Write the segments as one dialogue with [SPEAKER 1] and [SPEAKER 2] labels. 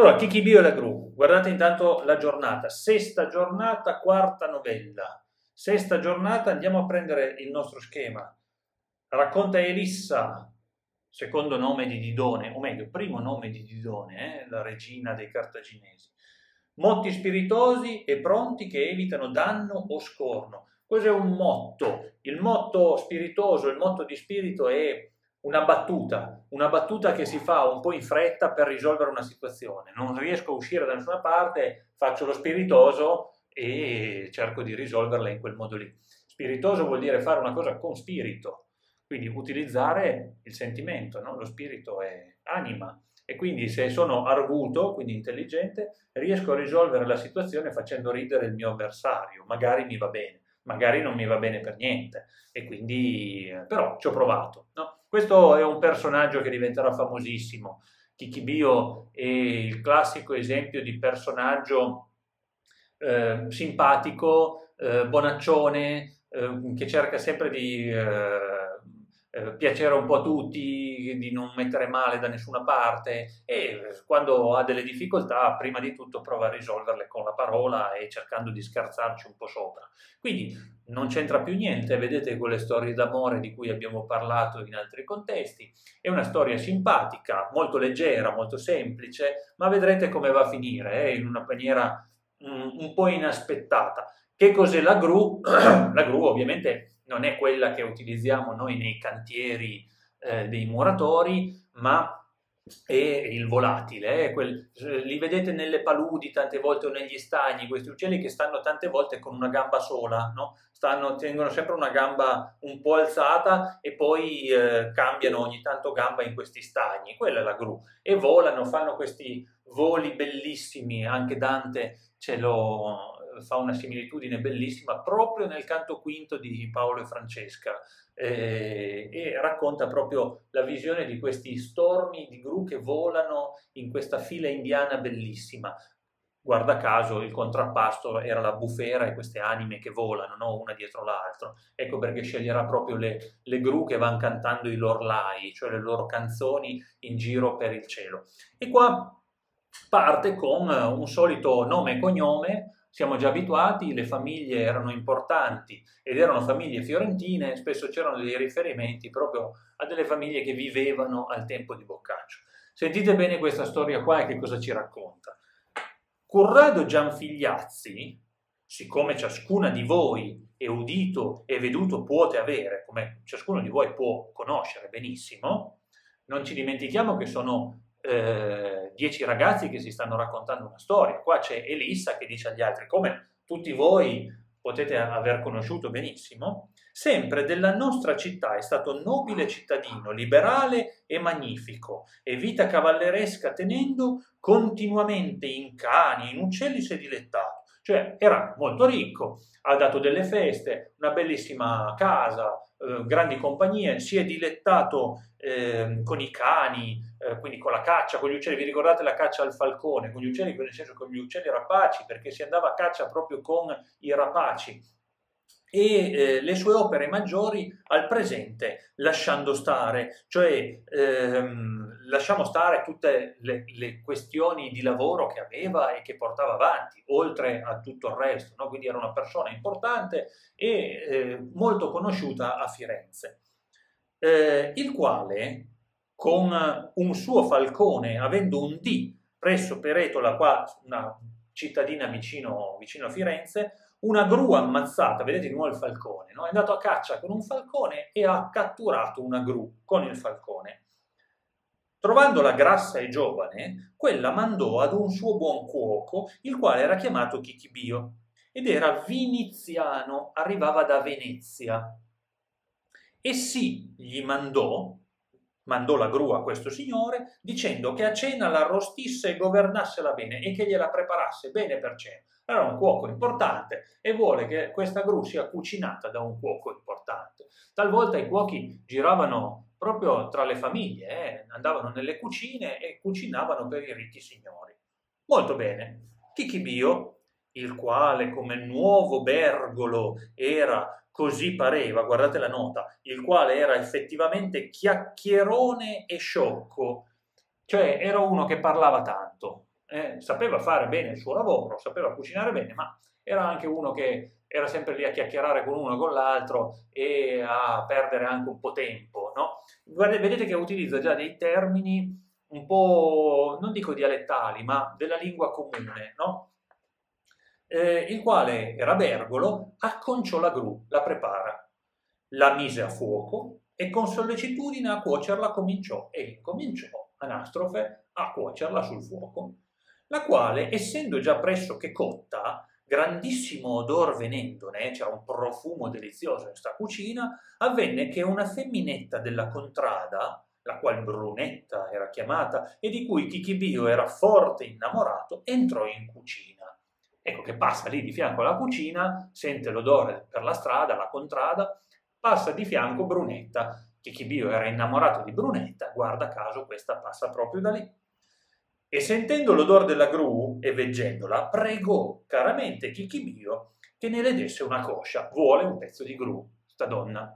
[SPEAKER 1] Allora, Kikibio e la gru, guardate intanto la giornata, sesta giornata, quarta novella. Sesta giornata, andiamo a prendere il nostro schema. Racconta Elissa, secondo nome di Didone, o meglio, primo nome di Didone, eh, la regina dei cartaginesi. Motti spiritosi e pronti che evitano danno o scorno. Cos'è un motto? Il motto spiritoso, il motto di spirito è una battuta, una battuta che si fa un po' in fretta per risolvere una situazione. Non riesco a uscire da nessuna parte, faccio lo spiritoso e cerco di risolverla in quel modo lì. Spiritoso vuol dire fare una cosa con spirito, quindi utilizzare il sentimento, no? lo spirito è anima. E quindi se sono arguto, quindi intelligente, riesco a risolvere la situazione facendo ridere il mio avversario, magari mi va bene, magari non mi va bene per niente, e quindi però ci ho provato. No? Questo è un personaggio che diventerà famosissimo. Kikibio è il classico esempio di personaggio eh, simpatico, eh, bonaccione, eh, che cerca sempre di eh, eh, piacere un po' a tutti, di non mettere male da nessuna parte e quando ha delle difficoltà prima di tutto prova a risolverle con la parola e cercando di scherzarci un po' sopra. Quindi non c'entra più niente, vedete quelle storie d'amore di cui abbiamo parlato in altri contesti, è una storia simpatica, molto leggera, molto semplice, ma vedrete come va a finire, eh, in una maniera un, un po' inaspettata. Che cos'è la gru? la gru ovviamente non è quella che utilizziamo noi nei cantieri eh, dei muratori, ma è il volatile, eh, quel, li vedete nelle paludi tante volte o negli stagni, questi uccelli che stanno tante volte con una gamba sola, no? stanno, tengono sempre una gamba un po' alzata e poi eh, cambiano ogni tanto gamba in questi stagni, quella è la gru, e volano, fanno questi voli bellissimi, anche Dante ce lo, fa una similitudine bellissima proprio nel canto quinto di Paolo e Francesca eh, e racconta proprio la visione di questi stormi di gru che volano in questa fila indiana bellissima. Guarda caso il contrappasto era la bufera e queste anime che volano, no? una dietro l'altra. Ecco perché sceglierà proprio le, le gru che vanno cantando i lorlai, cioè le loro canzoni in giro per il cielo. E qua parte con un solito nome e cognome, siamo già abituati, le famiglie erano importanti ed erano famiglie fiorentine, spesso c'erano dei riferimenti proprio a delle famiglie che vivevano al tempo di Boccaccio. Sentite bene questa storia qua e che cosa ci racconta. Corrado Gianfigliazzi, siccome ciascuna di voi è udito e veduto puote avere, come ciascuno di voi può conoscere benissimo, non ci dimentichiamo che sono eh, dieci ragazzi che si stanno raccontando una storia. Qua c'è Elissa che dice agli altri, come tutti voi potete aver conosciuto benissimo, sempre della nostra città è stato nobile cittadino, liberale e magnifico, e vita cavalleresca tenendo continuamente in cani, in uccelli si è dilettato. Cioè era molto ricco, ha dato delle feste, una bellissima casa, eh, grandi compagnie, si è dilettato eh, con i cani, eh, quindi con la caccia, con gli uccelli, vi ricordate la caccia al falcone, con gli uccelli, nel senso con gli uccelli rapaci, perché si andava a caccia proprio con i rapaci. E eh, le sue opere maggiori al presente, lasciando stare, cioè ehm, lasciamo stare tutte le, le, questioni di lavoro che aveva e che portava avanti, oltre a tutto il resto, no? quindi era una persona importante e eh, molto conosciuta a Firenze, eh, il quale con un suo falcone, avendo un dì presso Peretola, qua una cittadina vicino, vicino a Firenze, una gru ammazzata, vedete di nuovo il falcone, no? è andato a caccia con un falcone e ha catturato una gru con il falcone. Trovandola grassa e giovane, quella mandò ad un suo buon cuoco, il quale era chiamato Chichibio, ed era viniziano, arrivava da Venezia. E sì, gli mandò, mandò la gru a questo signore, dicendo che a cena la arrostisse e governassela bene e che gliela preparasse bene per cena era un cuoco importante e vuole che questa gru sia cucinata da un cuoco importante. Talvolta i cuochi giravano proprio tra le famiglie, eh? andavano nelle cucine e cucinavano per i ricchi signori. Molto bene. Chichibio, il quale come nuovo bergolo era così pareva, guardate la nota, il quale era effettivamente chiacchierone e sciocco, cioè era uno che parlava tanto, eh, sapeva fare bene il suo lavoro, sapeva cucinare bene, ma era anche uno che era sempre lì a chiacchierare con uno e con l'altro e a perdere anche un po' tempo, no? Guardate, vedete che utilizza già dei termini un po', non dico dialettali, ma della lingua comune, no? Eh, il quale era Bergolo, acconciò la gru, la prepara, la mise a fuoco e con sollecitudine a cuocerla cominciò e cominciò Anastrofe a cuocerla sul fuoco, la quale, essendo già pressoché cotta, grandissimo odor venendone, c'era un profumo delizioso in questa cucina, avvenne che una femminetta della contrada, la qual Brunetta era chiamata e di cui Chichibio era forte innamorato, entrò in cucina. Ecco che passa lì di fianco alla cucina, sente l'odore per la strada, la contrada, passa di fianco Brunetta. Chichibio era innamorato di Brunetta, guarda caso questa passa proprio da lì. E sentendo l'odore della gru e veggendola, pregò caramente Chichibio che ne le desse una coscia. Vuole un pezzo di gru, sta donna.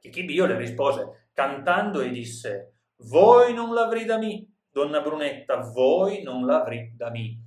[SPEAKER 1] Chichibio le rispose cantando e disse Voi non l'avrì da mi, donna Brunetta, voi non l'avrì da mi.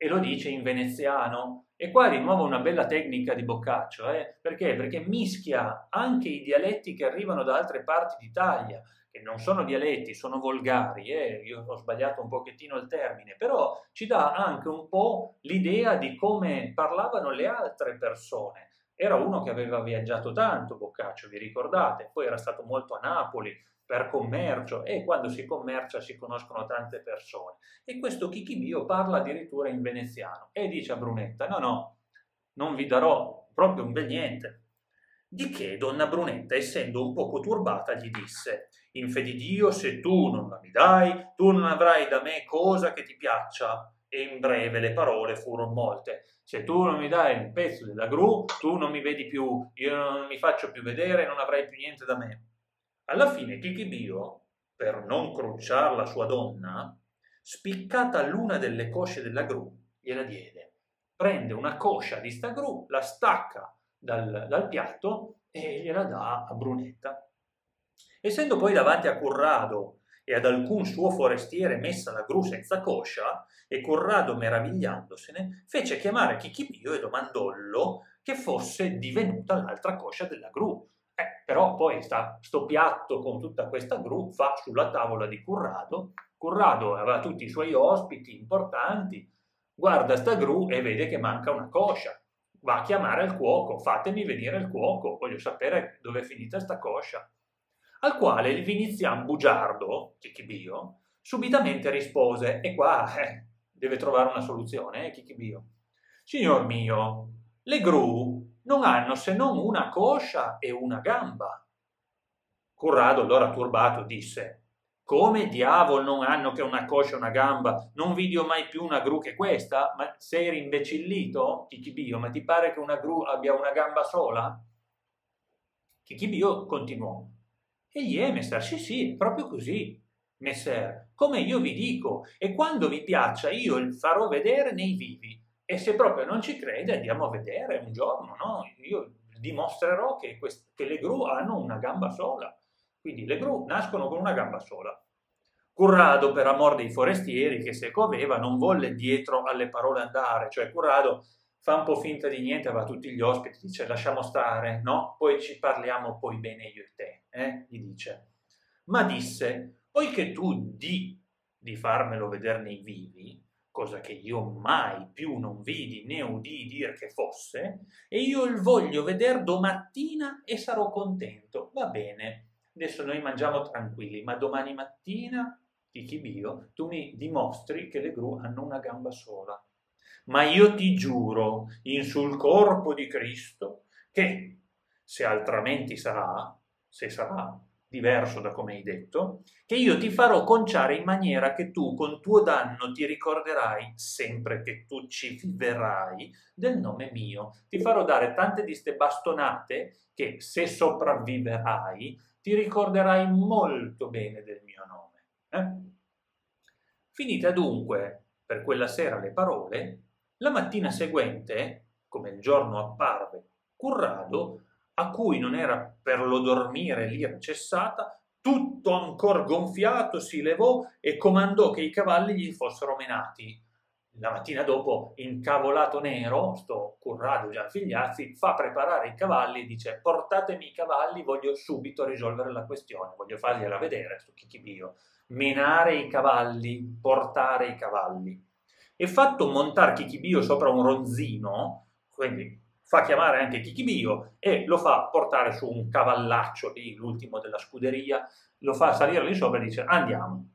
[SPEAKER 1] E lo dice in veneziano. E qua di nuovo una bella tecnica di Boccaccio, eh? perché? Perché mischia anche i dialetti che arrivano da altre parti d'Italia, che non sono dialetti, sono volgari, eh? io ho sbagliato un pochettino il termine, però ci dà anche un po' l'idea di come parlavano le altre persone. Era uno che aveva viaggiato tanto, Boccaccio, vi ricordate? Poi era stato molto a Napoli per commercio e quando si commercia si conoscono tante persone. E questo Chichibio parla addirittura in veneziano e dice a Brunetta, no, no, non vi darò proprio un bel niente. Di che donna Brunetta, essendo un poco turbata, gli disse, in fe di Dio, se tu non la mi dai, tu non avrai da me cosa che ti piaccia. E in breve le parole furono molte. Se tu non mi dai un pezzo della gru, tu non mi vedi più, io non mi faccio più vedere, non avrai più niente da me. Alla fine Chichibio, per non crucciare la sua donna, spiccata l'una delle cosce della gru, gliela diede. Prende una coscia di sta gru, la stacca dal, dal piatto e gliela dà a Brunetta. Essendo poi davanti a Corrado e ad alcun suo forestiere messa la gru senza coscia, e Corrado meravigliandosene, fece chiamare Chichibio e domandollo che fosse divenuta l'altra coscia della gru. Eh, però poi sta, sto piatto con tutta questa gru fa sulla tavola di Corrado. Corrado aveva tutti i suoi ospiti importanti, guarda sta gru e vede che manca una coscia. Va a chiamare il cuoco, fatemi venire il cuoco, voglio sapere dove è finita sta coscia al quale il vinizian bugiardo, Chichibio, subitamente rispose, e qua eh, deve trovare una soluzione, eh, Chichibio. Signor mio, le gru non hanno se non una coscia e una gamba. Corrado, allora turbato, disse, come diavolo non hanno che una coscia e una gamba? Non vidio mai più una gru che questa? Ma sei imbecillito, Chichibio? Ma ti pare che una gru abbia una gamba sola? Chichibio continuò, e gli è, messer, sì, sì, proprio così, messer, come io vi dico, e quando vi piaccia io il farò vedere nei vivi, e se proprio non ci crede andiamo a vedere un giorno, no? Io dimostrerò che, quest- che le gru hanno una gamba sola, quindi le gru nascono con una gamba sola. Currado, per amor dei forestieri che seco aveva, non volle dietro alle parole andare, cioè Currado fa un po' finta di niente, va a tutti gli ospiti, dice lasciamo stare, no? Poi ci parliamo poi bene io e te, eh? Gli dice. Ma disse, poiché tu di di farmelo vedere nei vivi, cosa che io mai più non vidi né udii dir che fosse, e io il voglio vedere domattina e sarò contento. Va bene, adesso noi mangiamo tranquilli, ma domani mattina, Chichibio, tu mi dimostri che le gru hanno una gamba sola ma io ti giuro in sul corpo di Cristo che, se altrimenti sarà, se sarà diverso da come hai detto, che io ti farò conciare in maniera che tu con tuo danno ti ricorderai, sempre che tu ci viverai, del nome mio. Ti farò dare tante di ste bastonate che, se sopravviverai, ti ricorderai molto bene del mio nome. Eh? Finite dunque per quella sera le parole, la mattina seguente, come il giorno apparve, Currado, a cui non era per lo dormire l'ira cessata, tutto ancora gonfiato, si levò e comandò che i cavalli gli fossero menati. La mattina dopo, incavolato nero, sto Corrado Gianfigliazzi, fa preparare i cavalli e dice portatemi i cavalli, voglio subito risolvere la questione, voglio fargliela vedere su Chichibio. Menare i cavalli, portare i cavalli. E fatto montare Chichibio sopra un ronzino, quindi fa chiamare anche Chichibio e lo fa portare su un cavallaccio lì, l'ultimo della scuderia, lo fa salire lì sopra e dice andiamo.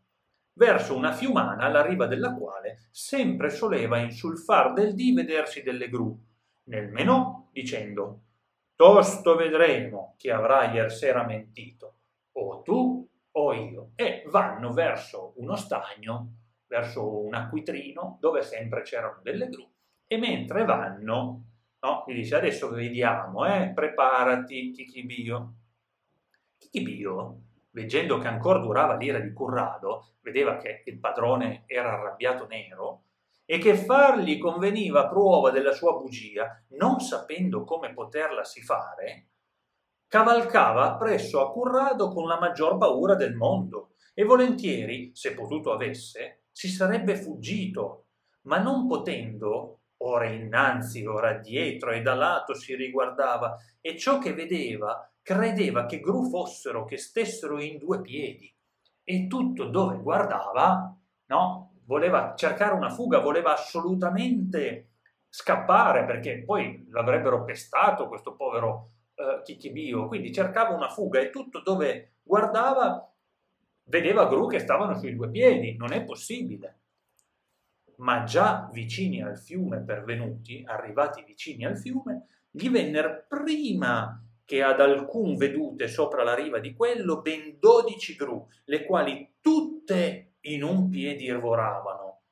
[SPEAKER 1] Verso una fiumana alla riva della quale sempre soleva insulfar del dì vedersi delle gru, nel menò dicendo tosto vedremo chi avrà iersera mentito, o tu o io, e vanno verso uno stagno, verso un acquitrino dove sempre c'erano delle gru, e mentre vanno No? Gli dice adesso vediamo, eh? preparati Chichibio. Chichibio, veggendo che ancora durava l'ira di Currado, vedeva che il padrone era arrabbiato nero e che fargli conveniva prova della sua bugia, non sapendo come poterla si fare, cavalcava presso a Currado con la maggior paura del mondo e volentieri, se potuto avesse, si sarebbe fuggito, ma non potendo ora innanzi, ora dietro e da lato si riguardava, e ciò che vedeva credeva che gru fossero, che stessero in due piedi, e tutto dove guardava, no? Voleva cercare una fuga, voleva assolutamente scappare, perché poi l'avrebbero pestato questo povero eh, Chichibio, quindi cercava una fuga e tutto dove guardava vedeva gru che stavano sui due piedi, non è possibile ma già vicini al fiume pervenuti, arrivati vicini al fiume, gli vennero prima che ad alcun vedute sopra la riva di quello ben dodici gru, le quali tutte in un piedi voravano,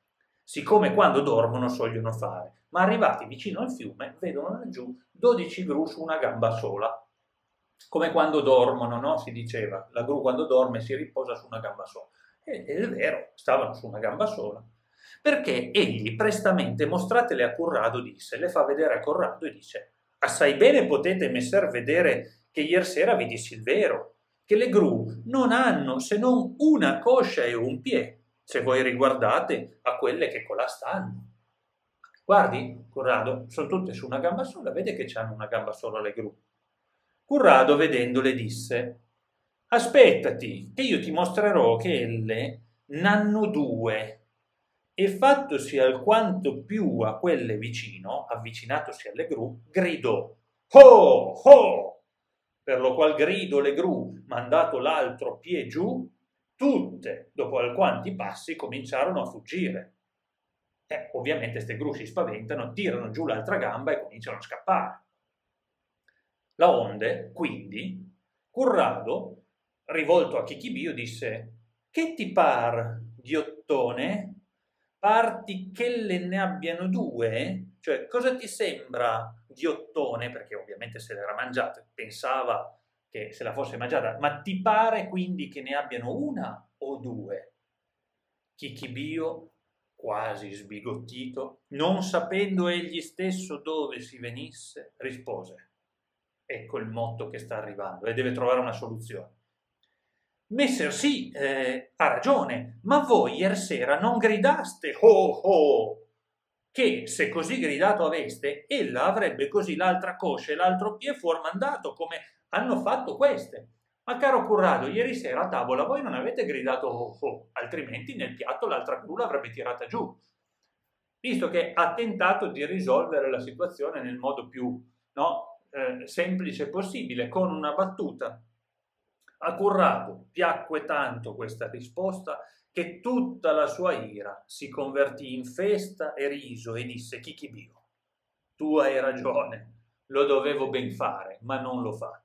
[SPEAKER 1] siccome quando dormono sogliono fare, ma arrivati vicino al fiume vedono laggiù dodici gru su una gamba sola, come quando dormono, no? Si diceva, la gru quando dorme si riposa su una gamba sola. Ed è vero, stavano su una gamba sola perché egli prestamente mostratele a Corrado disse, le fa vedere a Corrado e dice, assai bene potete messer vedere che ieri sera vi dissi il vero, che le gru non hanno se non una coscia e un piede, se voi riguardate a quelle che colà stanno. Guardi, Corrado, sono tutte su una gamba sola, vede che hanno una gamba sola le gru. Corrado, vedendole, disse, aspettati, che io ti mostrerò che elle n'hanno due, e fattosi alquanto più a quelle vicino, avvicinatosi alle gru, gridò Ho! Ho! Per lo qual grido le gru, mandato l'altro pie giù, tutte, dopo alquanti passi, cominciarono a fuggire. Eh, ovviamente queste gru si spaventano, tirano giù l'altra gamba e cominciano a scappare. La onde, quindi, Currado, rivolto a Chichibio, disse Che ti par, ghiottone? Parti che le ne abbiano due, cioè cosa ti sembra di ottone, perché ovviamente se l'era mangiata, pensava che se la fosse mangiata, ma ti pare quindi che ne abbiano una o due? Chichibio, quasi sbigottito, non sapendo egli stesso dove si venisse, rispose, ecco il motto che sta arrivando e deve trovare una soluzione. Messer sì, eh, ha ragione, ma voi ieri sera non gridaste ho ho, che se così gridato aveste, ella avrebbe così l'altra coscia e l'altro piede fuormandato, come hanno fatto queste. Ma caro Currado, ieri sera a tavola voi non avete gridato oh oh, altrimenti nel piatto l'altra gru l'avrebbe tirata giù. Visto che ha tentato di risolvere la situazione nel modo più no, eh, semplice possibile, con una battuta a Corrado piacque tanto questa risposta che tutta la sua ira si convertì in festa e riso e disse Chichibio, tu hai ragione, lo dovevo ben fare, ma non l'ho fatto.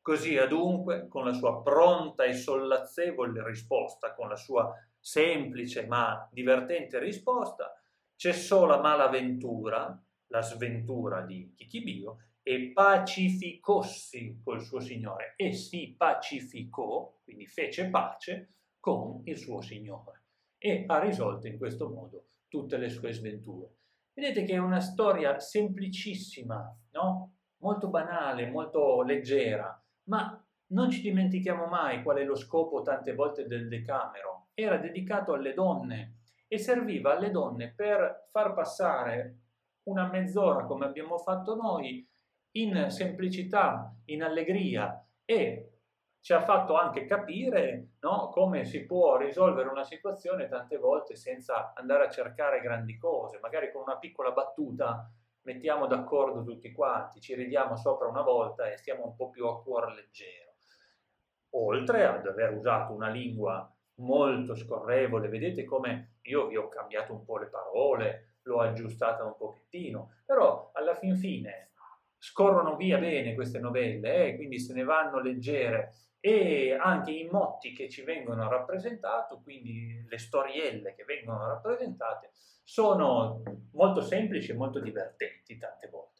[SPEAKER 1] Così adunque, con la sua pronta e sollazzevole risposta, con la sua semplice ma divertente risposta, cessò la malaventura, la sventura di Chichibio, e pacificossi col suo Signore e si pacificò, quindi fece pace con il suo Signore e ha risolto in questo modo tutte le sue sventure. Vedete che è una storia semplicissima, no? molto banale, molto leggera, ma non ci dimentichiamo mai qual è lo scopo tante volte del Decamero. Era dedicato alle donne e serviva alle donne per far passare una mezz'ora come abbiamo fatto noi in semplicità, in allegria e ci ha fatto anche capire no, come si può risolvere una situazione tante volte senza andare a cercare grandi cose, magari con una piccola battuta mettiamo d'accordo tutti quanti, ci ridiamo sopra una volta e stiamo un po' più a cuore leggero. Oltre ad aver usato una lingua molto scorrevole, vedete come io vi ho cambiato un po' le parole, l'ho aggiustata un pochettino, però alla fin fine scorrono via bene queste novelle, eh, quindi se ne vanno leggere e anche i motti che ci vengono rappresentati, quindi le storielle che vengono rappresentate, sono molto semplici e molto divertenti tante volte.